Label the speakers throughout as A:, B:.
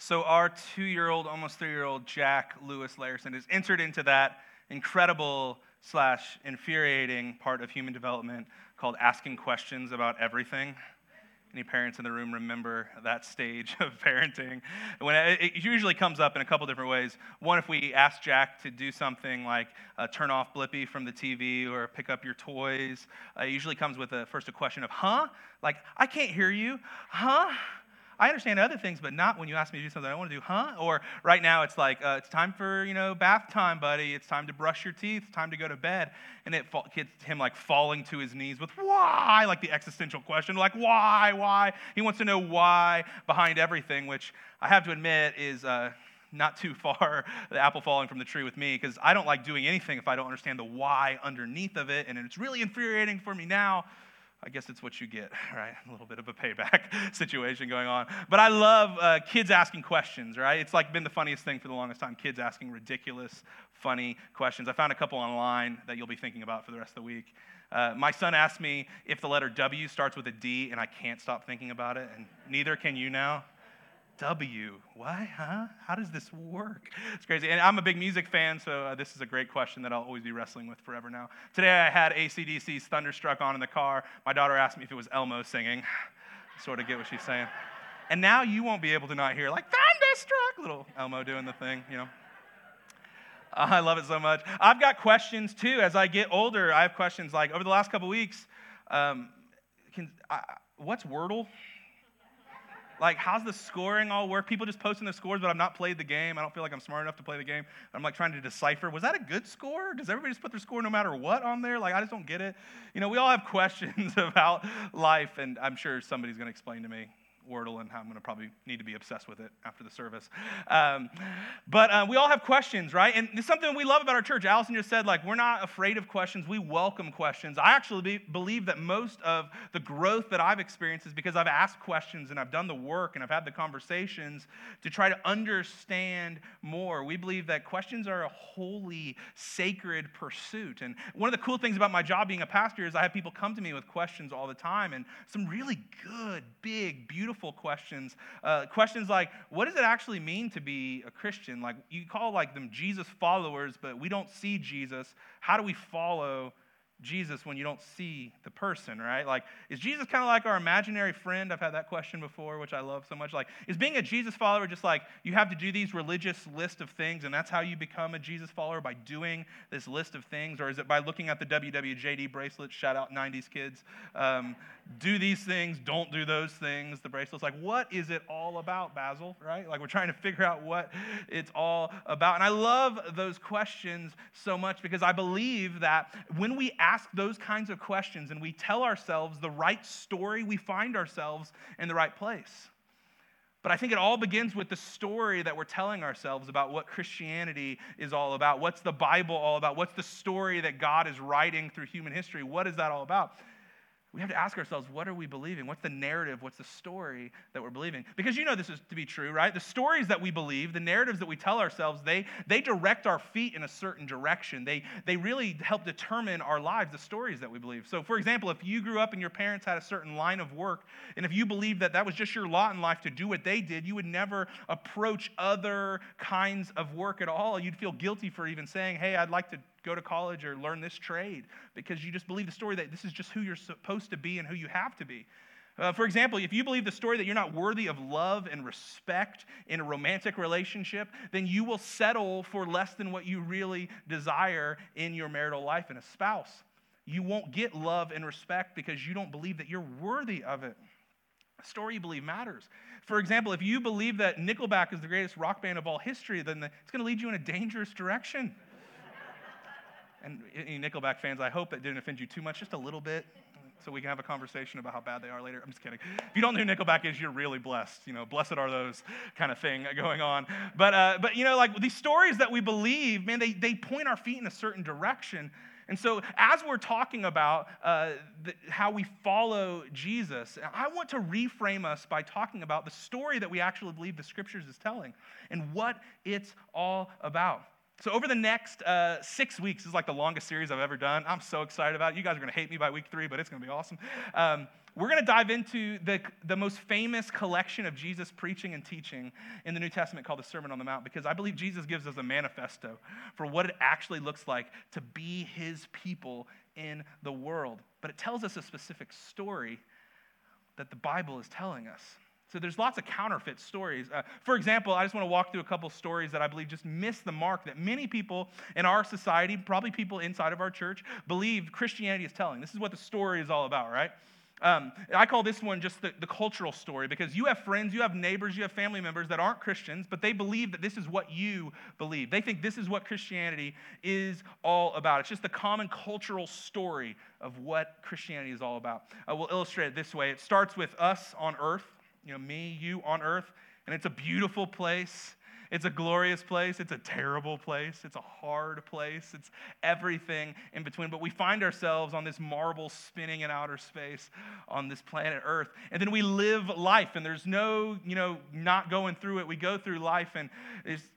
A: So, our two year old, almost three year old Jack Lewis Larson has entered into that incredible slash infuriating part of human development called asking questions about everything. Any parents in the room remember that stage of parenting? When it, it usually comes up in a couple different ways. One, if we ask Jack to do something like uh, turn off Blippi from the TV or pick up your toys, uh, it usually comes with a, first a question of, huh? Like, I can't hear you. Huh? I understand other things, but not when you ask me to do something I want to do, huh? Or right now it's like, uh, it's time for, you know, bath time, buddy. It's time to brush your teeth. It's time to go to bed. And it gets him like falling to his knees with why, like the existential question, like why, why? He wants to know why behind everything, which I have to admit is, uh, not too far the apple falling from the tree with me because I don't like doing anything if I don't understand the why underneath of it. And it's really infuriating for me now I guess it's what you get, right? A little bit of a payback situation going on. But I love uh, kids asking questions, right? It's like been the funniest thing for the longest time kids asking ridiculous, funny questions. I found a couple online that you'll be thinking about for the rest of the week. Uh, my son asked me if the letter W starts with a D, and I can't stop thinking about it, and neither can you now. W. Why, huh? How does this work? It's crazy. And I'm a big music fan, so uh, this is a great question that I'll always be wrestling with forever now. Today I had ACDC's Thunderstruck on in the car. My daughter asked me if it was Elmo singing. sort of get what she's saying. And now you won't be able to not hear, like, Thunderstruck, little Elmo doing the thing, you know. Uh, I love it so much. I've got questions too. As I get older, I have questions like over the last couple weeks, um, can, I, what's Wordle? Like, how's the scoring all work? People just posting the scores, but I've not played the game. I don't feel like I'm smart enough to play the game. I'm like trying to decipher was that a good score? Does everybody just put their score no matter what on there? Like, I just don't get it. You know, we all have questions about life, and I'm sure somebody's going to explain to me. Wordle, and I'm going to probably need to be obsessed with it after the service. Um, but uh, we all have questions, right? And it's something we love about our church. Allison just said, like, we're not afraid of questions. We welcome questions. I actually be, believe that most of the growth that I've experienced is because I've asked questions and I've done the work and I've had the conversations to try to understand more. We believe that questions are a holy, sacred pursuit. And one of the cool things about my job being a pastor is I have people come to me with questions all the time and some really good, big, beautiful beautiful questions. Uh, questions like, what does it actually mean to be a Christian? Like, you call like them Jesus followers, but we don't see Jesus. How do we follow Jesus when you don't see the person, right? Like, is Jesus kind of like our imaginary friend? I've had that question before, which I love so much. Like, is being a Jesus follower just like you have to do these religious list of things and that's how you become a Jesus follower by doing this list of things? Or is it by looking at the WWJD bracelets? Shout out 90s kids. Um, do these things, don't do those things. The bracelet's like, what is it all about, Basil, right? Like, we're trying to figure out what it's all about. And I love those questions so much because I believe that when we ask those kinds of questions and we tell ourselves the right story, we find ourselves in the right place. But I think it all begins with the story that we're telling ourselves about what Christianity is all about. What's the Bible all about? What's the story that God is writing through human history? What is that all about? We have to ask ourselves what are we believing? What's the narrative? What's the story that we're believing? Because you know this is to be true, right? The stories that we believe, the narratives that we tell ourselves, they, they direct our feet in a certain direction. They, they really help determine our lives, the stories that we believe. So, for example, if you grew up and your parents had a certain line of work, and if you believed that that was just your lot in life to do what they did, you would never approach other kinds of work at all. You'd feel guilty for even saying, hey, I'd like to go to college or learn this trade because you just believe the story that this is just who you're supposed to be and who you have to be. Uh, for example, if you believe the story that you're not worthy of love and respect in a romantic relationship, then you will settle for less than what you really desire in your marital life and a spouse. You won't get love and respect because you don't believe that you're worthy of it. The story you believe matters. For example, if you believe that Nickelback is the greatest rock band of all history, then it's going to lead you in a dangerous direction. And any Nickelback fans, I hope that didn't offend you too much, just a little bit, so we can have a conversation about how bad they are later. I'm just kidding. If you don't know who Nickelback is, you're really blessed. You know, blessed are those kind of thing going on. But, uh, but you know, like these stories that we believe, man, they, they point our feet in a certain direction. And so, as we're talking about uh, the, how we follow Jesus, I want to reframe us by talking about the story that we actually believe the scriptures is telling and what it's all about. So, over the next uh, six weeks, is like the longest series I've ever done. I'm so excited about it. You guys are going to hate me by week three, but it's going to be awesome. Um, we're going to dive into the, the most famous collection of Jesus preaching and teaching in the New Testament called the Sermon on the Mount because I believe Jesus gives us a manifesto for what it actually looks like to be his people in the world. But it tells us a specific story that the Bible is telling us. So there's lots of counterfeit stories. Uh, for example, I just want to walk through a couple stories that I believe just miss the mark that many people in our society, probably people inside of our church, believe Christianity is telling. This is what the story is all about, right? Um, I call this one just the, the cultural story because you have friends, you have neighbors, you have family members that aren't Christians, but they believe that this is what you believe. They think this is what Christianity is all about. It's just the common cultural story of what Christianity is all about. Uh, we'll illustrate it this way it starts with us on earth you know, me, you on earth, and it's a beautiful place. It's a glorious place. It's a terrible place. It's a hard place. It's everything in between. But we find ourselves on this marble spinning in outer space on this planet Earth. And then we live life, and there's no, you know, not going through it. We go through life, and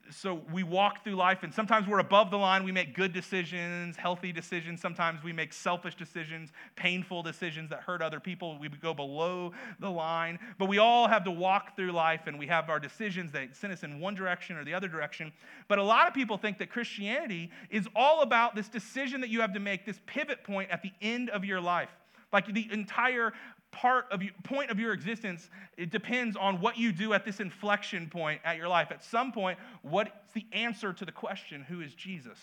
A: so we walk through life, and sometimes we're above the line. We make good decisions, healthy decisions. Sometimes we make selfish decisions, painful decisions that hurt other people. We go below the line. But we all have to walk through life, and we have our decisions that send us in one direction or the other direction. But a lot of people think that Christianity is all about this decision that you have to make, this pivot point at the end of your life. Like the entire part of you, point of your existence, it depends on what you do at this inflection point at your life. At some point, what's the answer to the question, who is Jesus?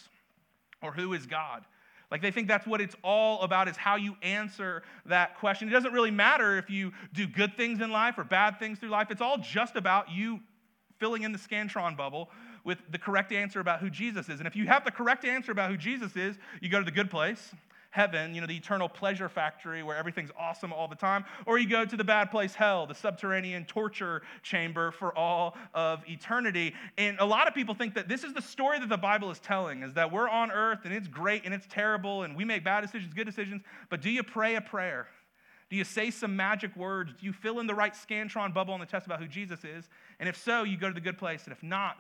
A: Or who is God? Like they think that's what it's all about is how you answer that question. It doesn't really matter if you do good things in life or bad things through life. It's all just about you filling in the Scantron bubble with the correct answer about who Jesus is. And if you have the correct answer about who Jesus is, you go to the good place heaven, you know, the eternal pleasure factory where everything's awesome all the time, or you go to the bad place, hell, the subterranean torture chamber for all of eternity. And a lot of people think that this is the story that the Bible is telling is that we're on earth and it's great and it's terrible and we make bad decisions, good decisions, but do you pray a prayer? Do you say some magic words? Do you fill in the right Scantron bubble on the test about who Jesus is? And if so, you go to the good place. And if not,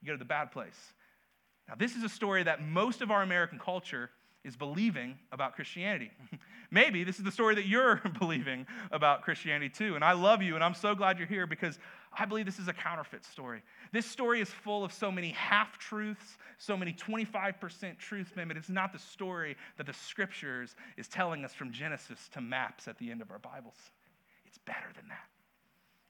A: you go to the bad place. Now, this is a story that most of our American culture is believing about Christianity. Maybe this is the story that you're believing about Christianity too. And I love you, and I'm so glad you're here because I believe this is a counterfeit story. This story is full of so many half truths, so many 25% truths, but it's not the story that the scriptures is telling us from Genesis to maps at the end of our Bibles. It's better than that.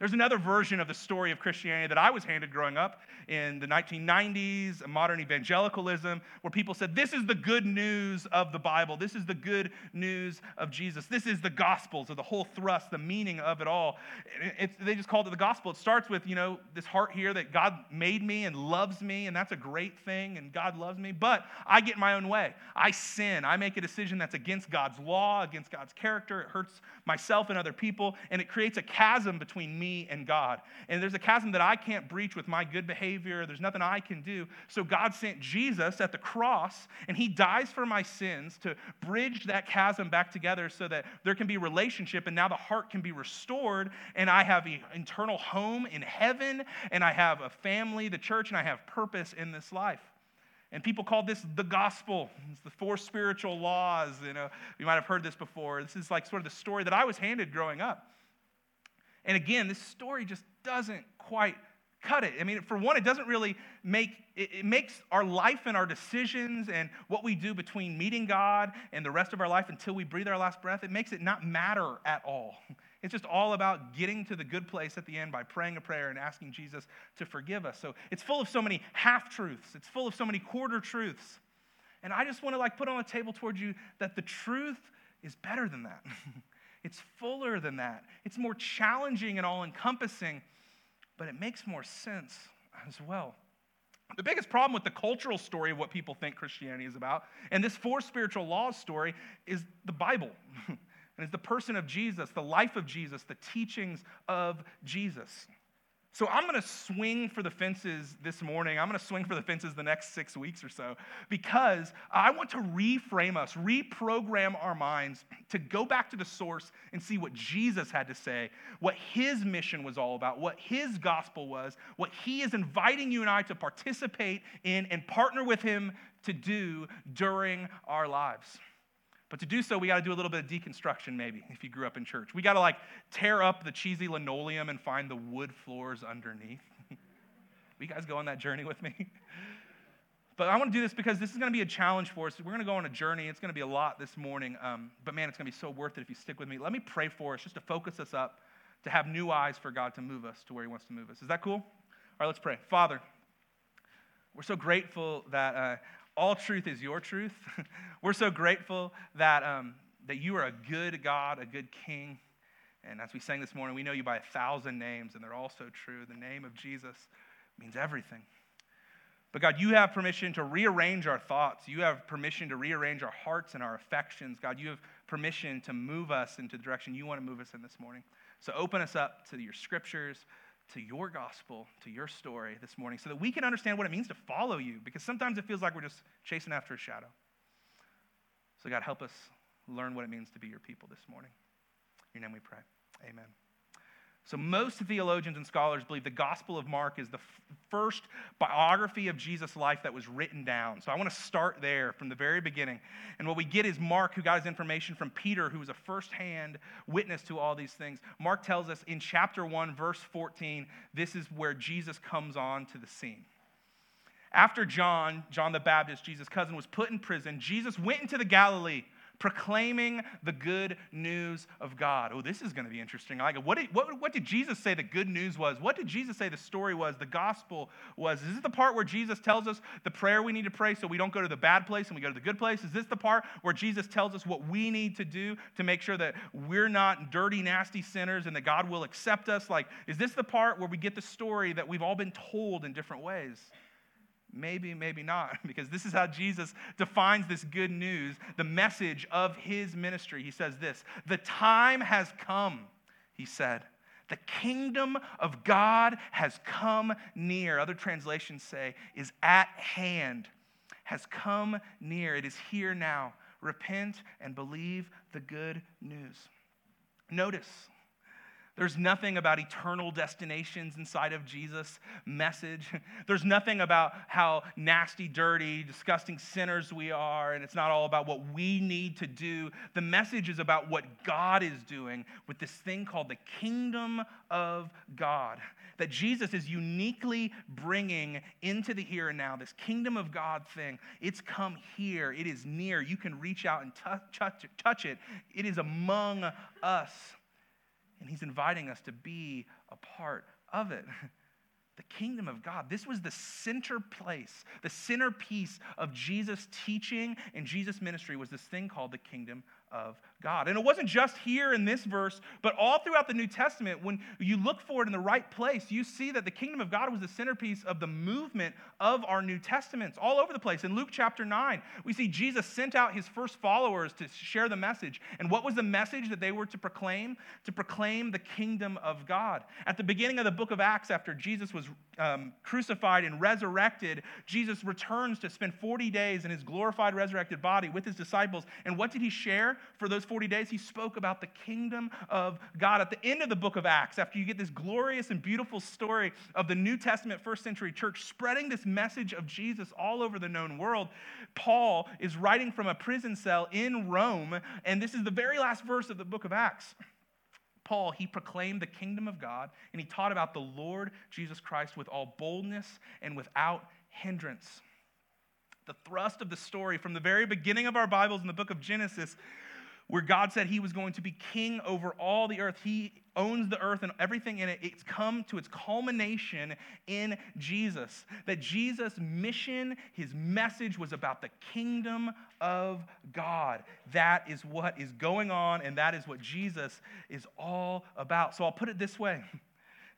A: There's another version of the story of Christianity that I was handed growing up in the 1990s, modern evangelicalism, where people said, This is the good news of the Bible. This is the good news of Jesus. This is the Gospels, or the whole thrust, the meaning of it all. They just called it the gospel. It starts with, you know, this heart here that God made me and loves me, and that's a great thing, and God loves me. But I get my own way. I sin. I make a decision that's against God's law, against God's character. It hurts myself and other people, and it creates a chasm between me and God. And there's a chasm that I can't breach with my good behavior. There's nothing I can do. So God sent Jesus at the cross, and he dies for my sins to bridge that chasm back together so that there can be relationship, and now the heart can be restored, and I have an internal home in heaven, and I have a family, the church, and I have purpose in this life. And people call this the gospel. It's the four spiritual laws. You know, you might have heard this before. This is like sort of the story that I was handed growing up. And again, this story just doesn't quite cut it. I mean, for one, it doesn't really make, it, makes our life and our decisions and what we do between meeting God and the rest of our life until we breathe our last breath, it makes it not matter at all. It's just all about getting to the good place at the end by praying a prayer and asking Jesus to forgive us. So it's full of so many half truths, it's full of so many quarter truths. And I just want to like put on the table towards you that the truth is better than that. It's fuller than that. It's more challenging and all encompassing, but it makes more sense as well. The biggest problem with the cultural story of what people think Christianity is about, and this four spiritual laws story, is the Bible. and it's the person of Jesus, the life of Jesus, the teachings of Jesus. So I'm going to swing for the fences this morning. I'm going to swing for the fences the next six weeks or so because I want to reframe us, reprogram our minds to go back to the source and see what Jesus had to say, what his mission was all about, what his gospel was, what he is inviting you and I to participate in and partner with him to do during our lives. But to do so, we got to do a little bit of deconstruction, maybe, if you grew up in church. We got to like tear up the cheesy linoleum and find the wood floors underneath. You guys go on that journey with me? but I want to do this because this is going to be a challenge for us. We're going to go on a journey. It's going to be a lot this morning. Um, but man, it's going to be so worth it if you stick with me. Let me pray for us just to focus us up, to have new eyes for God to move us to where He wants to move us. Is that cool? All right, let's pray. Father, we're so grateful that uh, all truth is your truth. We're so grateful that, um, that you are a good God, a good King. And as we sang this morning, we know you by a thousand names, and they're all so true. The name of Jesus means everything. But God, you have permission to rearrange our thoughts. You have permission to rearrange our hearts and our affections. God, you have permission to move us into the direction you want to move us in this morning. So open us up to your scriptures, to your gospel, to your story this morning, so that we can understand what it means to follow you, because sometimes it feels like we're just chasing after a shadow. So, God, help us learn what it means to be your people this morning. In your name we pray. Amen. So, most theologians and scholars believe the Gospel of Mark is the f- first biography of Jesus' life that was written down. So, I want to start there from the very beginning. And what we get is Mark, who got his information from Peter, who was a firsthand witness to all these things. Mark tells us in chapter 1, verse 14, this is where Jesus comes on to the scene. After John, John the Baptist, Jesus' cousin, was put in prison, Jesus went into the Galilee proclaiming the good news of God. Oh, this is going to be interesting. Like. What did, what, what did Jesus say the good news was? What did Jesus say the story was, the gospel was? Is this the part where Jesus tells us the prayer we need to pray so we don't go to the bad place and we go to the good place? Is this the part where Jesus tells us what we need to do to make sure that we're not dirty, nasty sinners and that God will accept us? Like, is this the part where we get the story that we've all been told in different ways? Maybe, maybe not, because this is how Jesus defines this good news, the message of his ministry. He says this The time has come, he said. The kingdom of God has come near. Other translations say, is at hand, has come near. It is here now. Repent and believe the good news. Notice, there's nothing about eternal destinations inside of Jesus' message. There's nothing about how nasty, dirty, disgusting sinners we are, and it's not all about what we need to do. The message is about what God is doing with this thing called the kingdom of God. That Jesus is uniquely bringing into the here and now, this kingdom of God thing. It's come here, it is near. You can reach out and touch, touch it, it is among us. And he's inviting us to be a part of it. The kingdom of God. This was the center place, the centerpiece of Jesus' teaching and Jesus' ministry was this thing called the kingdom of God. And it wasn't just here in this verse, but all throughout the New Testament, when you look for it in the right place, you see that the kingdom of God was the centerpiece of the movement of our New Testaments all over the place. In Luke chapter 9, we see Jesus sent out his first followers to share the message. And what was the message that they were to proclaim? To proclaim the kingdom of God. At the beginning of the book of Acts, after Jesus was um, crucified and resurrected, Jesus returns to spend 40 days in his glorified, resurrected body with his disciples. And what did he share for those 40 days? He spoke about the kingdom of God. At the end of the book of Acts, after you get this glorious and beautiful story of the New Testament first century church spreading this message of Jesus all over the known world, Paul is writing from a prison cell in Rome. And this is the very last verse of the book of Acts. Paul, he proclaimed the kingdom of God and he taught about the Lord Jesus Christ with all boldness and without hindrance. The thrust of the story from the very beginning of our Bibles in the book of Genesis where God said he was going to be king over all the earth. He owns the earth and everything in it. It's come to its culmination in Jesus. That Jesus' mission, his message was about the kingdom of God. That is what is going on, and that is what Jesus is all about. So I'll put it this way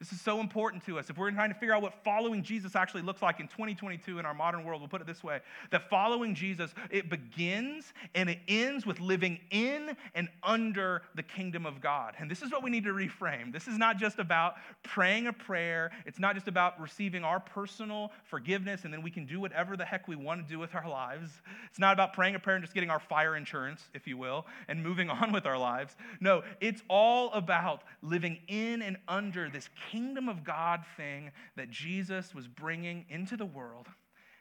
A: This is so important to us. If we're trying to figure out what following Jesus actually looks like in 2022 in our modern world, we'll put it this way that following Jesus, it begins and it ends with living in and under the kingdom of God. And this is what we need to reframe. This is not just about praying a prayer, it's not just about receiving our personal forgiveness and then we can do whatever the heck we want to do with our lives. It's not about praying a prayer and just getting our fire insurance, if you will, and moving on with our lives. No, it's all about living in and under this kingdom of God thing that Jesus was bringing into the world,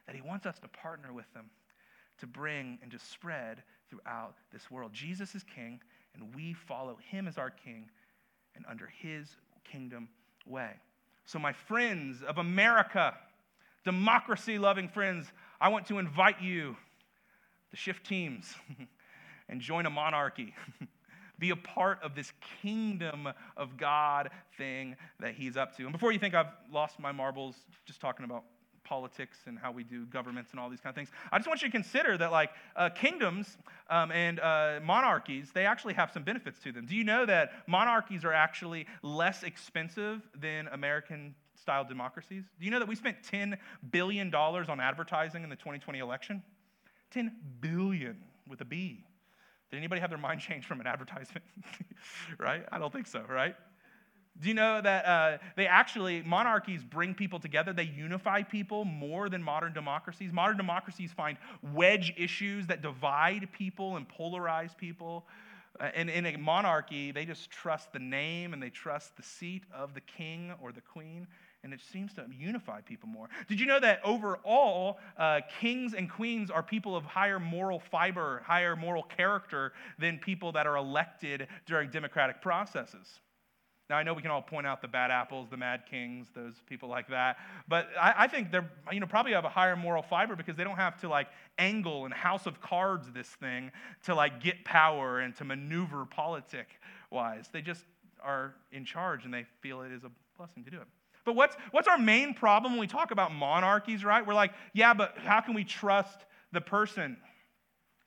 A: that he wants us to partner with them to bring and to spread throughout this world. Jesus is king, and we follow him as our king and under his kingdom way. So, my friends of America, democracy loving friends, I want to invite you to shift teams and join a monarchy. be a part of this kingdom of God thing that he's up to. And before you think I've lost my marbles just talking about politics and how we do governments and all these kind of things, I just want you to consider that like uh, kingdoms um, and uh, monarchies, they actually have some benefits to them. Do you know that monarchies are actually less expensive than American style democracies? Do you know that we spent $10 billion on advertising in the 2020 election? 10 billion with a B. Did anybody have their mind changed from an advertisement? right? I don't think so, right? Do you know that uh, they actually, monarchies bring people together? They unify people more than modern democracies. Modern democracies find wedge issues that divide people and polarize people. Uh, and in a monarchy, they just trust the name and they trust the seat of the king or the queen and it seems to unify people more. Did you know that overall, uh, kings and queens are people of higher moral fiber, higher moral character than people that are elected during democratic processes? Now, I know we can all point out the bad apples, the mad kings, those people like that, but I, I think they're you know, probably have a higher moral fiber because they don't have to like angle and house of cards this thing to like get power and to maneuver politic wise. They just are in charge and they feel it is a blessing to do it. But what's, what's our main problem when we talk about monarchies, right? We're like, yeah, but how can we trust the person?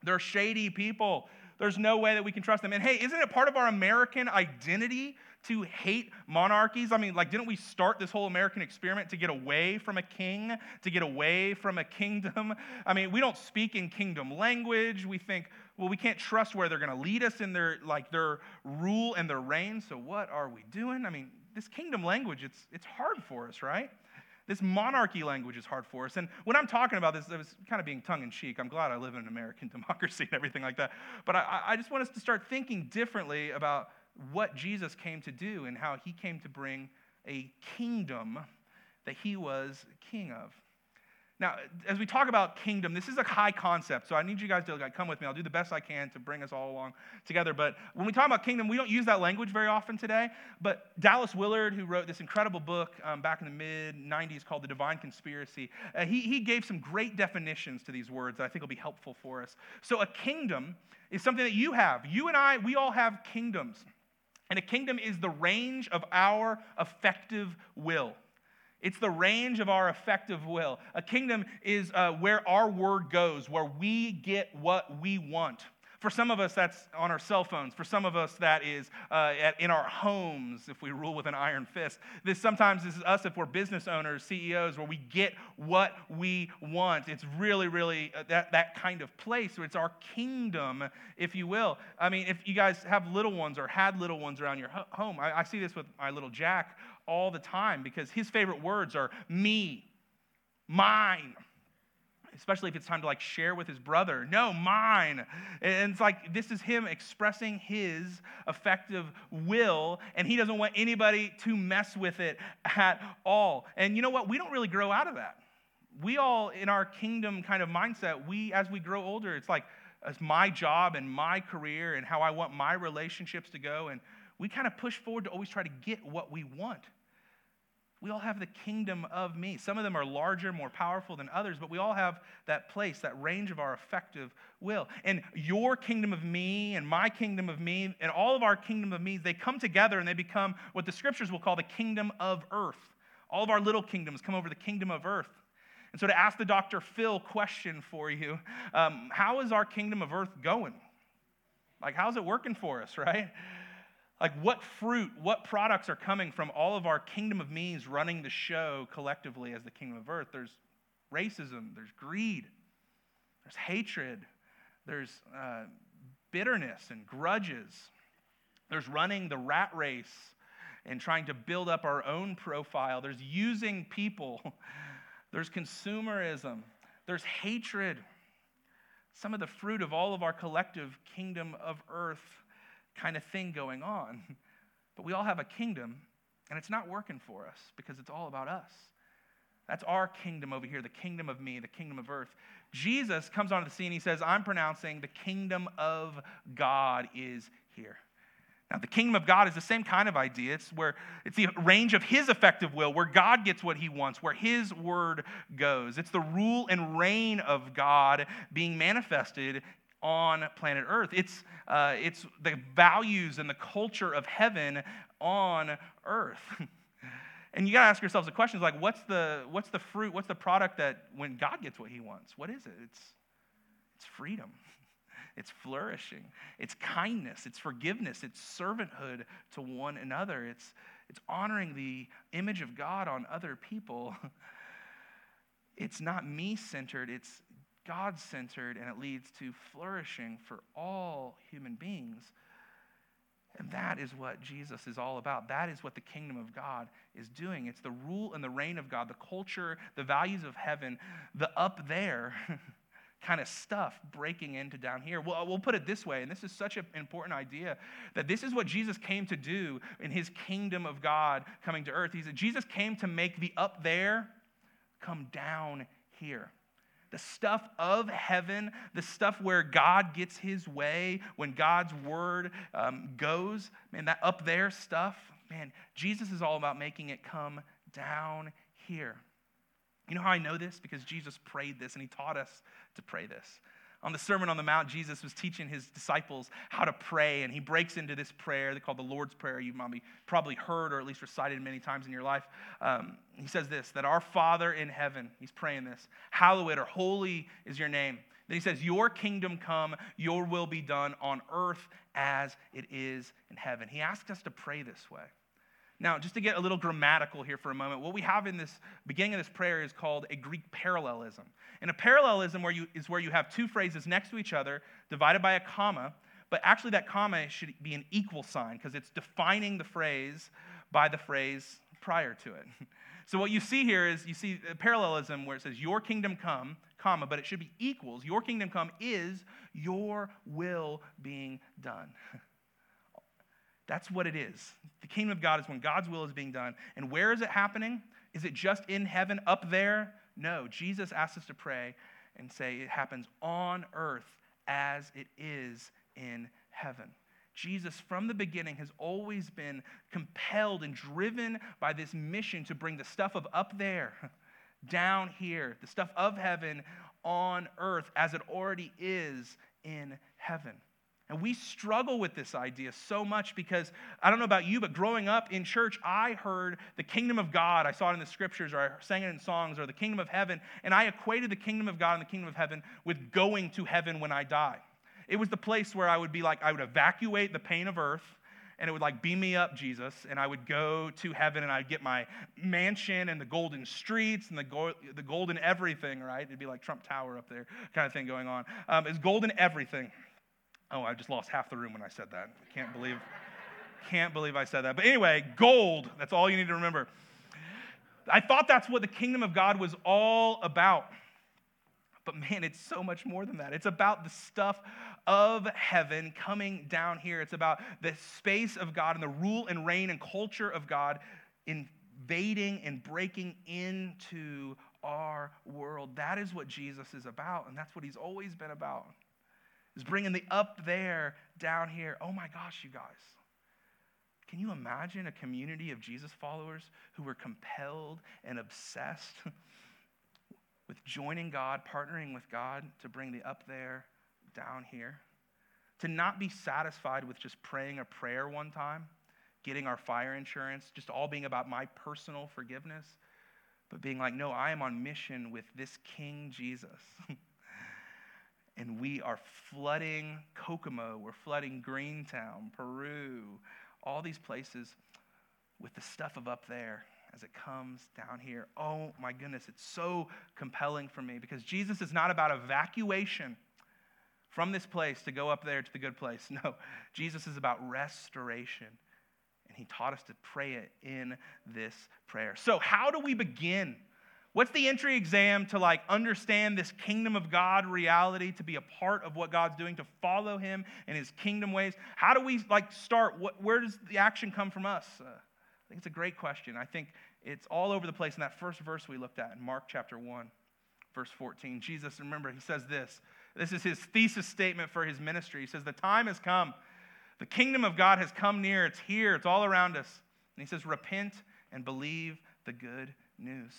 A: They're shady people. There's no way that we can trust them. And hey, isn't it part of our American identity to hate monarchies? I mean, like, didn't we start this whole American experiment to get away from a king, to get away from a kingdom? I mean, we don't speak in kingdom language. We think, well, we can't trust where they're going to lead us in their like their rule and their reign. So what are we doing? I mean, this kingdom language, it's, it's hard for us, right? This monarchy language is hard for us. And when I'm talking about this, I was kind of being tongue in cheek. I'm glad I live in an American democracy and everything like that. But I, I just want us to start thinking differently about what Jesus came to do and how he came to bring a kingdom that he was king of. Now, as we talk about kingdom, this is a high concept, so I need you guys to like, come with me. I'll do the best I can to bring us all along together. But when we talk about kingdom, we don't use that language very often today. But Dallas Willard, who wrote this incredible book um, back in the mid 90s called The Divine Conspiracy, uh, he, he gave some great definitions to these words that I think will be helpful for us. So, a kingdom is something that you have. You and I, we all have kingdoms. And a kingdom is the range of our effective will. It's the range of our effective will. A kingdom is uh, where our word goes, where we get what we want. For some of us, that's on our cell phones. For some of us, that is uh, at, in our homes if we rule with an iron fist. This sometimes this is us if we're business owners, CEOs, where we get what we want. It's really, really uh, that, that kind of place. So it's our kingdom, if you will. I mean, if you guys have little ones or had little ones around your ho- home, I, I see this with my little Jack all the time because his favorite words are me, mine. Especially if it's time to like share with his brother. No, mine. And it's like this is him expressing his effective will, and he doesn't want anybody to mess with it at all. And you know what? We don't really grow out of that. We all, in our kingdom kind of mindset, we, as we grow older, it's like, it's my job and my career and how I want my relationships to go. And we kind of push forward to always try to get what we want. We all have the kingdom of me. Some of them are larger, more powerful than others, but we all have that place, that range of our effective will. And your kingdom of me and my kingdom of me and all of our kingdom of me, they come together and they become what the scriptures will call the kingdom of earth. All of our little kingdoms come over the kingdom of earth. And so, to ask the Dr. Phil question for you, um, how is our kingdom of earth going? Like, how's it working for us, right? Like, what fruit, what products are coming from all of our kingdom of means running the show collectively as the kingdom of earth? There's racism, there's greed, there's hatred, there's uh, bitterness and grudges, there's running the rat race and trying to build up our own profile, there's using people, there's consumerism, there's hatred. Some of the fruit of all of our collective kingdom of earth kind of thing going on. But we all have a kingdom, and it's not working for us because it's all about us. That's our kingdom over here, the kingdom of me, the kingdom of earth. Jesus comes onto the scene. And he says, I'm pronouncing the kingdom of God is here. Now, the kingdom of God is the same kind of idea. It's where it's the range of his effective will, where God gets what he wants, where his word goes. It's the rule and reign of God being manifested on planet Earth. It's, uh, it's the values and the culture of heaven on earth. and you got to ask yourselves the questions like, what's the, what's the fruit, what's the product that when God gets what he wants? What is it? It's, it's freedom. It's flourishing. It's kindness. It's forgiveness. It's servanthood to one another. It's, it's honoring the image of God on other people. It's not me centered, it's God centered, and it leads to flourishing for all human beings. And that is what Jesus is all about. That is what the kingdom of God is doing. It's the rule and the reign of God, the culture, the values of heaven, the up there. kind of stuff breaking into down here. Well, we'll put it this way, and this is such an important idea that this is what Jesus came to do in his kingdom of God coming to earth. He said, Jesus came to make the up there come down here. The stuff of heaven, the stuff where God gets his way, when God's word um, goes, man, that up there stuff, man, Jesus is all about making it come down here. You know how I know this? Because Jesus prayed this and he taught us to pray this. On the Sermon on the Mount, Jesus was teaching his disciples how to pray, and he breaks into this prayer they called the Lord's Prayer. You've probably heard or at least recited many times in your life. Um, he says this that our Father in heaven, he's praying this, hallowed or holy is your name. Then he says, Your kingdom come, your will be done on earth as it is in heaven. He asks us to pray this way. Now, just to get a little grammatical here for a moment, what we have in this beginning of this prayer is called a Greek parallelism. And a parallelism where you, is where you have two phrases next to each other, divided by a comma, but actually that comma should be an equal sign because it's defining the phrase by the phrase prior to it. So what you see here is you see a parallelism where it says your kingdom come, comma, but it should be equals. Your kingdom come is your will being done. That's what it is. The kingdom of God is when God's will is being done. And where is it happening? Is it just in heaven up there? No. Jesus asks us to pray and say it happens on earth as it is in heaven. Jesus, from the beginning, has always been compelled and driven by this mission to bring the stuff of up there down here, the stuff of heaven on earth as it already is in heaven. And we struggle with this idea so much because I don't know about you, but growing up in church, I heard the kingdom of God. I saw it in the scriptures or I sang it in songs or the kingdom of heaven. And I equated the kingdom of God and the kingdom of heaven with going to heaven when I die. It was the place where I would be like, I would evacuate the pain of earth and it would like beam me up, Jesus, and I would go to heaven and I'd get my mansion and the golden streets and the, go- the golden everything, right? It'd be like Trump Tower up there kind of thing going on. Um, it's golden everything. Oh, I just lost half the room when I said that. Can't believe, can't believe I said that. But anyway, gold. That's all you need to remember. I thought that's what the kingdom of God was all about. But man, it's so much more than that. It's about the stuff of heaven coming down here. It's about the space of God and the rule and reign and culture of God invading and breaking into our world. That is what Jesus is about, and that's what he's always been about is bringing the up there down here. Oh my gosh, you guys. Can you imagine a community of Jesus followers who were compelled and obsessed with joining God, partnering with God to bring the up there down here? To not be satisfied with just praying a prayer one time, getting our fire insurance, just all being about my personal forgiveness, but being like, no, I am on mission with this King Jesus. and we are flooding Kokomo, we're flooding Greentown, Peru, all these places with the stuff of up there as it comes down here. Oh my goodness, it's so compelling for me because Jesus is not about evacuation from this place to go up there to the good place. No, Jesus is about restoration. And he taught us to pray it in this prayer. So, how do we begin? What's the entry exam to like understand this kingdom of God reality, to be a part of what God's doing, to follow him in his kingdom ways? How do we like start? What, where does the action come from us? Uh, I think it's a great question. I think it's all over the place in that first verse we looked at in Mark chapter 1, verse 14. Jesus, remember, he says this. This is his thesis statement for his ministry. He says, The time has come. The kingdom of God has come near. It's here. It's all around us. And he says, Repent and believe the good news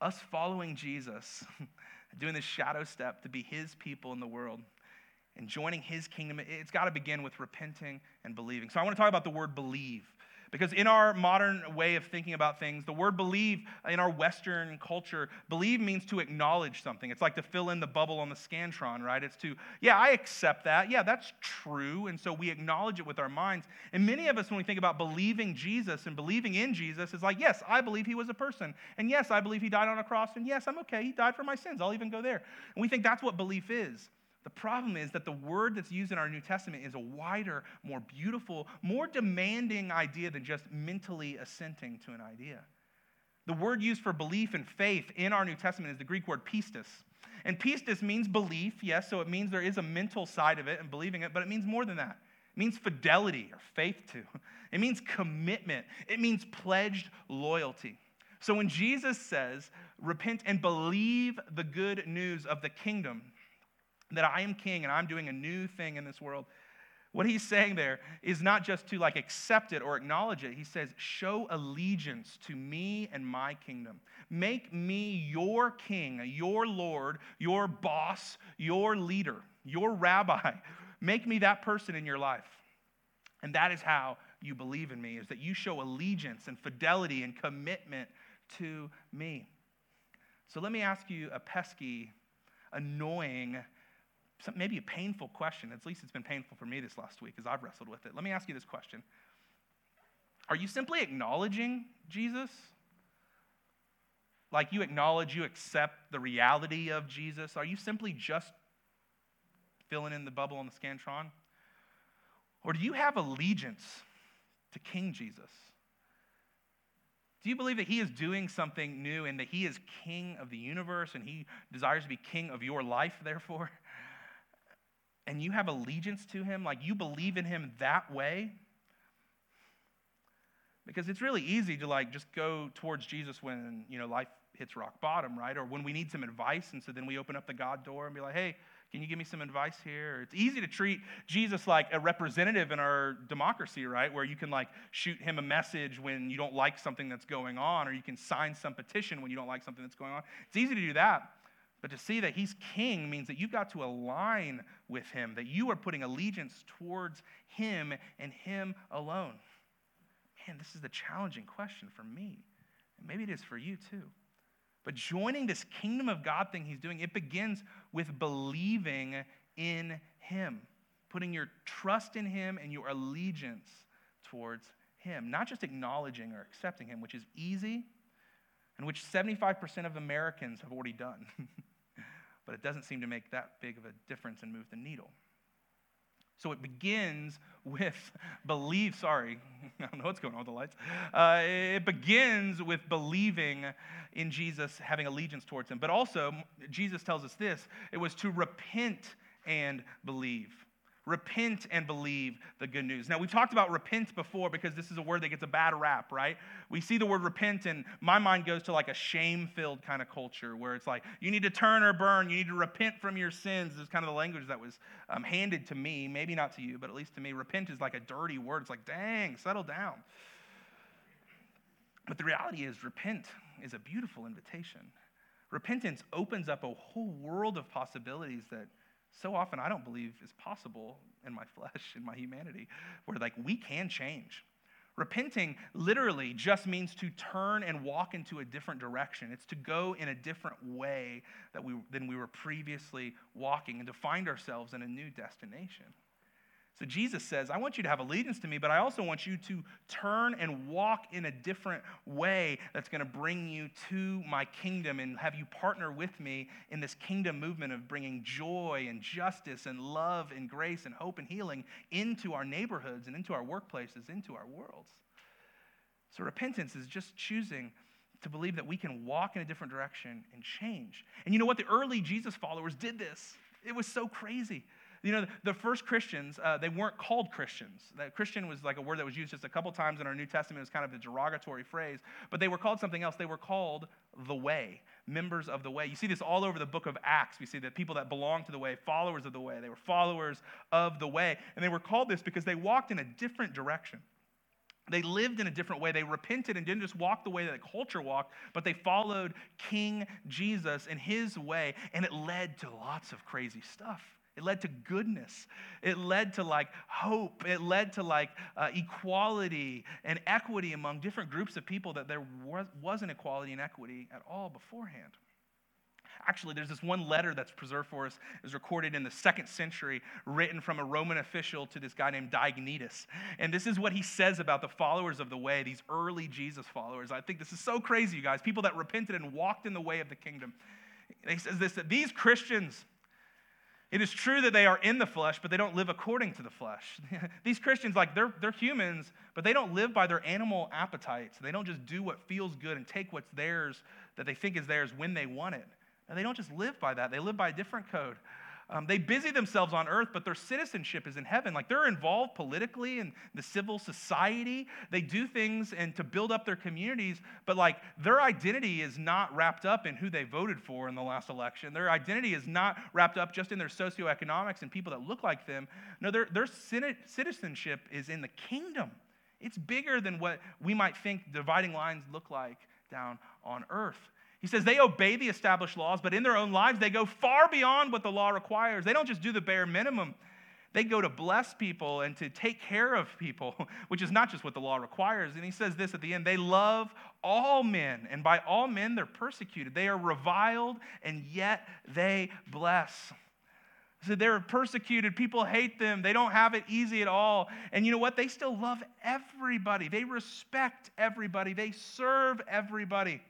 A: us following Jesus, doing this shadow step to be his people in the world and joining his kingdom, it's got to begin with repenting and believing. So I want to talk about the word believe. Because in our modern way of thinking about things, the word believe in our Western culture, believe means to acknowledge something. It's like to fill in the bubble on the Scantron, right? It's to, yeah, I accept that. Yeah, that's true. And so we acknowledge it with our minds. And many of us, when we think about believing Jesus and believing in Jesus, is like, yes, I believe he was a person. And yes, I believe he died on a cross. And yes, I'm okay. He died for my sins. I'll even go there. And we think that's what belief is. The problem is that the word that's used in our New Testament is a wider, more beautiful, more demanding idea than just mentally assenting to an idea. The word used for belief and faith in our New Testament is the Greek word pistis. And pistis means belief, yes, so it means there is a mental side of it and believing it, but it means more than that. It means fidelity or faith to. It means commitment. It means pledged loyalty. So when Jesus says, repent and believe the good news of the kingdom, that I am king and I'm doing a new thing in this world. What he's saying there is not just to like accept it or acknowledge it. He says, show allegiance to me and my kingdom. Make me your king, your Lord, your boss, your leader, your rabbi. Make me that person in your life. And that is how you believe in me, is that you show allegiance and fidelity and commitment to me. So let me ask you a pesky, annoying, maybe a painful question. At least it's been painful for me this last week as I've wrestled with it. Let me ask you this question Are you simply acknowledging Jesus? Like you acknowledge, you accept the reality of Jesus? Are you simply just filling in the bubble on the Scantron? Or do you have allegiance to King Jesus? Do you believe that he is doing something new and that he is king of the universe and he desires to be king of your life, therefore? and you have allegiance to him, like you believe in him that way, because it's really easy to like just go towards Jesus when, you know, life hits rock bottom, right? Or when we need some advice and so then we open up the God door and be like, "Hey, can you give me some advice here?" It's easy to treat Jesus like a representative in our democracy, right? Where you can like shoot him a message when you don't like something that's going on or you can sign some petition when you don't like something that's going on. It's easy to do that. But to see that he's king means that you've got to align with him, that you are putting allegiance towards him and him alone. Man, this is the challenging question for me. And maybe it is for you too. But joining this kingdom of God thing he's doing, it begins with believing in him, putting your trust in him and your allegiance towards him, not just acknowledging or accepting him, which is easy and which 75% of Americans have already done. but it doesn't seem to make that big of a difference and move the needle. So it begins with belief. Sorry, I don't know what's going on with the lights. Uh, it begins with believing in Jesus, having allegiance towards him. But also, Jesus tells us this it was to repent and believe. Repent and believe the good news. Now, we've talked about repent before because this is a word that gets a bad rap, right? We see the word repent, and my mind goes to like a shame filled kind of culture where it's like, you need to turn or burn, you need to repent from your sins. This is kind of the language that was um, handed to me, maybe not to you, but at least to me. Repent is like a dirty word. It's like, dang, settle down. But the reality is, repent is a beautiful invitation. Repentance opens up a whole world of possibilities that so often I don't believe is possible in my flesh, in my humanity, where like we can change. Repenting literally just means to turn and walk into a different direction. It's to go in a different way that we, than we were previously walking and to find ourselves in a new destination. So Jesus says, I want you to have allegiance to me, but I also want you to turn and walk in a different way that's going to bring you to my kingdom and have you partner with me in this kingdom movement of bringing joy and justice and love and grace and hope and healing into our neighborhoods and into our workplaces, into our worlds. So repentance is just choosing to believe that we can walk in a different direction and change. And you know what? The early Jesus followers did this. It was so crazy. You know, the first Christians, uh, they weren't called Christians. That Christian was like a word that was used just a couple times in our New Testament. It was kind of a derogatory phrase, but they were called something else. They were called the way, members of the way. You see this all over the book of Acts. We see that people that belong to the way, followers of the way, they were followers of the way. And they were called this because they walked in a different direction. They lived in a different way. They repented and didn't just walk the way that the culture walked, but they followed King Jesus in his way, and it led to lots of crazy stuff. It led to goodness. It led to like hope. It led to like uh, equality and equity among different groups of people that there was, wasn't equality and equity at all beforehand. Actually, there's this one letter that's preserved for us, is recorded in the second century, written from a Roman official to this guy named Diognetus. And this is what he says about the followers of the way, these early Jesus followers. I think this is so crazy, you guys. People that repented and walked in the way of the kingdom. And he says this that these Christians, it is true that they are in the flesh, but they don't live according to the flesh. These Christians, like, they're, they're humans, but they don't live by their animal appetites. They don't just do what feels good and take what's theirs that they think is theirs when they want it. And they don't just live by that, they live by a different code. Um, they busy themselves on earth, but their citizenship is in heaven. Like they're involved politically in the civil society. They do things and to build up their communities, but like their identity is not wrapped up in who they voted for in the last election. Their identity is not wrapped up just in their socioeconomics and people that look like them. No, their, their citizenship is in the kingdom. It's bigger than what we might think dividing lines look like down on earth. He says they obey the established laws, but in their own lives, they go far beyond what the law requires. They don't just do the bare minimum. They go to bless people and to take care of people, which is not just what the law requires. And he says this at the end they love all men, and by all men, they're persecuted. They are reviled, and yet they bless. So they're persecuted. People hate them. They don't have it easy at all. And you know what? They still love everybody. They respect everybody. They serve everybody.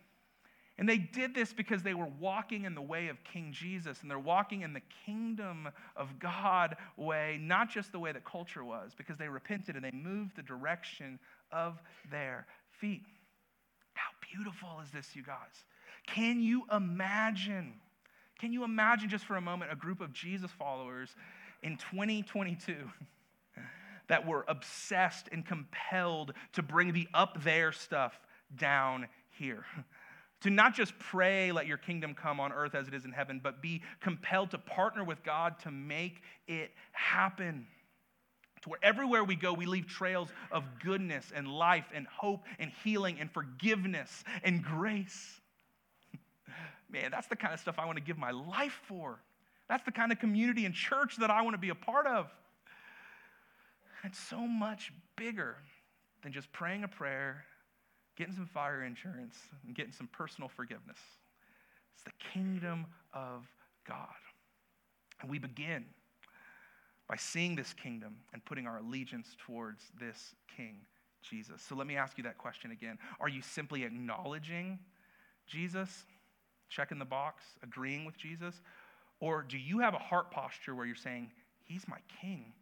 A: And they did this because they were walking in the way of King Jesus and they're walking in the kingdom of God way, not just the way that culture was, because they repented and they moved the direction of their feet. How beautiful is this, you guys? Can you imagine? Can you imagine just for a moment a group of Jesus followers in 2022 that were obsessed and compelled to bring the up there stuff down here? To not just pray, let your kingdom come on earth as it is in heaven, but be compelled to partner with God to make it happen. To where everywhere we go, we leave trails of goodness and life and hope and healing and forgiveness and grace. Man, that's the kind of stuff I want to give my life for. That's the kind of community and church that I want to be a part of. It's so much bigger than just praying a prayer getting some fire insurance, and getting some personal forgiveness. It's the kingdom of God. And we begin by seeing this kingdom and putting our allegiance towards this King, Jesus. So let me ask you that question again. Are you simply acknowledging Jesus, checking the box, agreeing with Jesus? Or do you have a heart posture where you're saying, He's my King,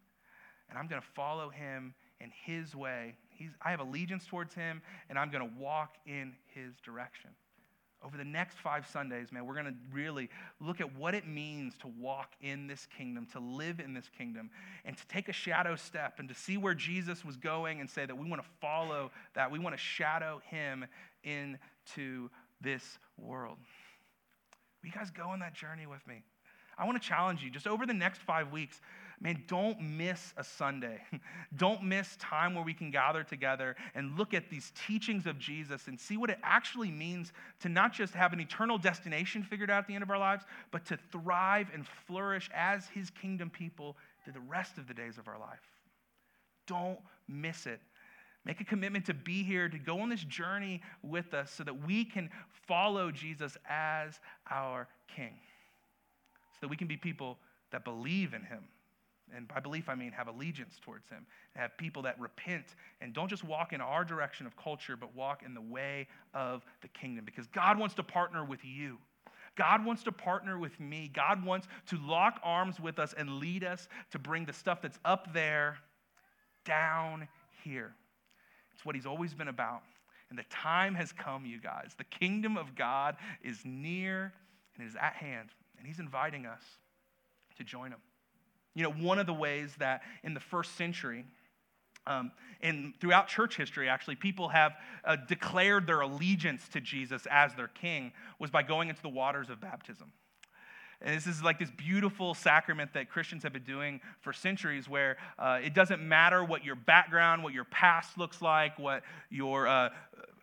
A: and I'm going to follow Him in His way He's, I have allegiance towards him, and I'm going to walk in his direction. Over the next five Sundays, man, we're going to really look at what it means to walk in this kingdom, to live in this kingdom, and to take a shadow step and to see where Jesus was going and say that we want to follow that. We want to shadow him into this world. Will you guys go on that journey with me? I want to challenge you just over the next five weeks man, don't miss a Sunday. don't miss time where we can gather together and look at these teachings of Jesus and see what it actually means to not just have an eternal destination figured out at the end of our lives, but to thrive and flourish as his kingdom people through the rest of the days of our life. Don't miss it. Make a commitment to be here, to go on this journey with us so that we can follow Jesus as our King, so that we can be people that believe in him And by belief, I mean have allegiance towards him, have people that repent and don't just walk in our direction of culture, but walk in the way of the kingdom. Because God wants to partner with you. God wants to partner with me. God wants to lock arms with us and lead us to bring the stuff that's up there down here. It's what He's always been about. And the time has come, you guys. The kingdom of God is near and is at hand. And He's inviting us to join Him. You know, one of the ways that in the first century, um, and throughout church history, actually, people have uh, declared their allegiance to Jesus as their king was by going into the waters of baptism. And this is like this beautiful sacrament that Christians have been doing for centuries where uh, it doesn't matter what your background, what your past looks like, what your uh,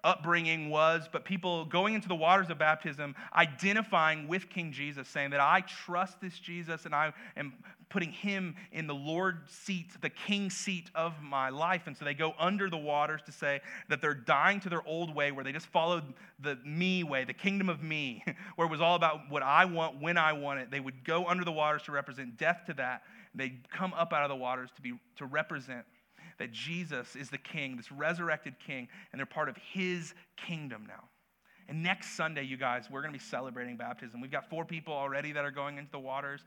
A: upbringing was, but people going into the waters of baptism, identifying with King Jesus, saying that I trust this Jesus and I am putting him in the Lord seat, the king seat of my life. And so they go under the waters to say that they're dying to their old way where they just followed the me way, the kingdom of me, where it was all about what I want when I want it. They would go under the waters to represent death to that. They'd come up out of the waters to be to represent that Jesus is the king, this resurrected king, and they're part of his kingdom now. And next Sunday, you guys, we're going to be celebrating baptism. We've got four people already that are going into the waters.